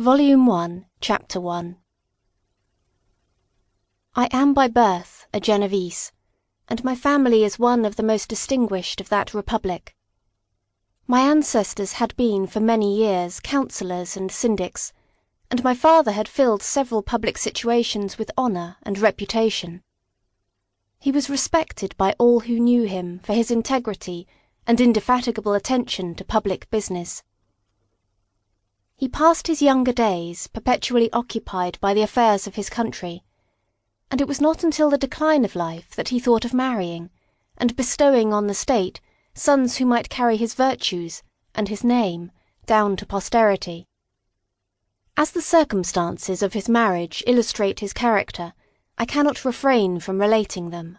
Volume One, Chapter One. I am by birth a Genevese, and my family is one of the most distinguished of that republic. My ancestors had been for many years councillors and syndics, and my father had filled several public situations with honour and reputation. He was respected by all who knew him for his integrity and indefatigable attention to public business. He passed his younger days perpetually occupied by the affairs of his country, and it was not until the decline of life that he thought of marrying, and bestowing on the state sons who might carry his virtues and his name down to posterity. As the circumstances of his marriage illustrate his character, I cannot refrain from relating them.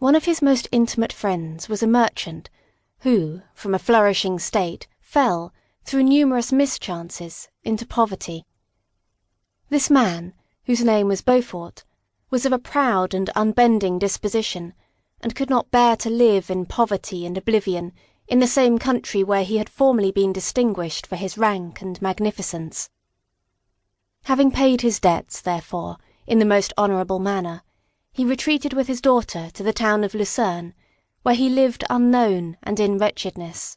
One of his most intimate friends was a merchant, who, from a flourishing state, fell, through numerous mischances, into poverty. This man, whose name was Beaufort, was of a proud and unbending disposition, and could not bear to live in poverty and oblivion in the same country where he had formerly been distinguished for his rank and magnificence. Having paid his debts, therefore, in the most honourable manner, he retreated with his daughter to the town of Lucerne, where he lived unknown and in wretchedness.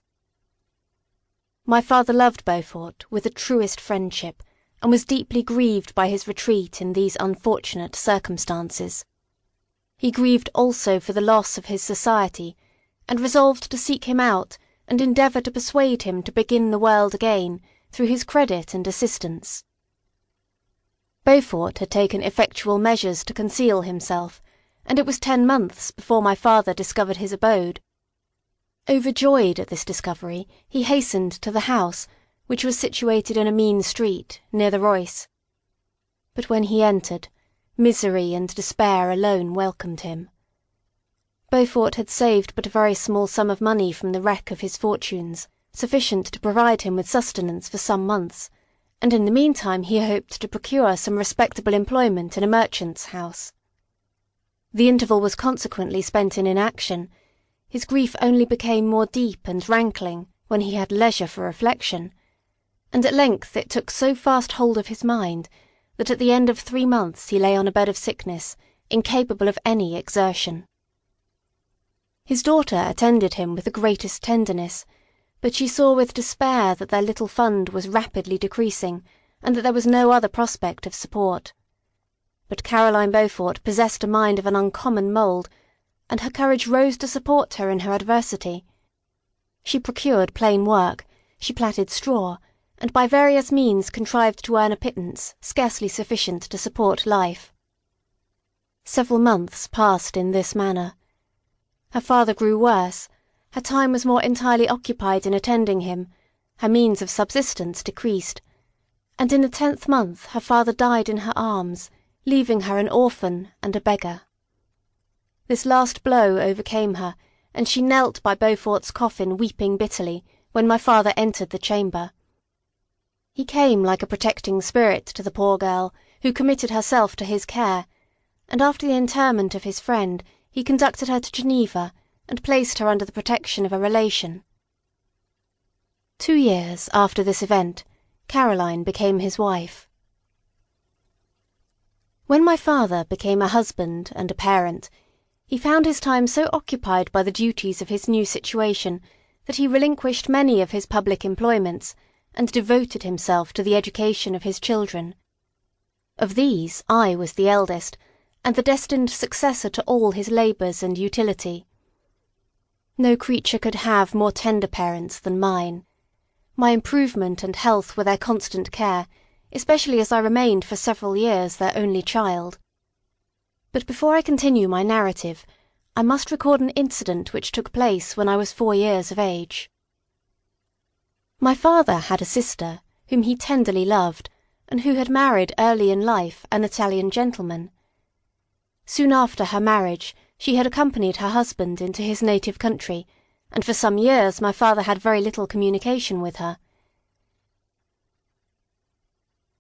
My father loved Beaufort with the truest friendship, and was deeply grieved by his retreat in these unfortunate circumstances. He grieved also for the loss of his society, and resolved to seek him out and endeavour to persuade him to begin the world again through his credit and assistance. Beaufort had taken effectual measures to conceal himself, and it was ten months before my father discovered his abode. Overjoyed at this discovery, he hastened to the house, which was situated in a mean street, near the Reuss. But when he entered, misery and despair alone welcomed him. Beaufort had saved but a very small sum of money from the wreck of his fortunes, sufficient to provide him with sustenance for some months, and in the meantime he hoped to procure some respectable employment in a merchant's house. The interval was consequently spent in inaction his grief only became more deep and rankling when he had leisure for reflection, and at length it took so fast hold of his mind that at the end of three months he lay on a bed of sickness, incapable of any exertion. His daughter attended him with the greatest tenderness, but she saw with despair that their little fund was rapidly decreasing, and that there was no other prospect of support. But Caroline Beaufort possessed a mind of an uncommon mould and her courage rose to support her in her adversity. She procured plain work, she plaited straw, and by various means contrived to earn a pittance scarcely sufficient to support life. Several months passed in this manner. Her father grew worse, her time was more entirely occupied in attending him, her means of subsistence decreased, and in the tenth month her father died in her arms, leaving her an orphan and a beggar. This last blow overcame her, and she knelt by Beaufort's coffin weeping bitterly, when my father entered the chamber. He came like a protecting spirit to the poor girl, who committed herself to his care, and after the interment of his friend he conducted her to Geneva, and placed her under the protection of a relation. Two years after this event, Caroline became his wife. When my father became a husband and a parent, he found his time so occupied by the duties of his new situation that he relinquished many of his public employments, and devoted himself to the education of his children. Of these I was the eldest, and the destined successor to all his labours and utility. No creature could have more tender parents than mine. My improvement and health were their constant care, especially as I remained for several years their only child. But before I continue my narrative, I must record an incident which took place when I was four years of age. My father had a sister whom he tenderly loved, and who had married early in life an Italian gentleman. Soon after her marriage she had accompanied her husband into his native country, and for some years my father had very little communication with her.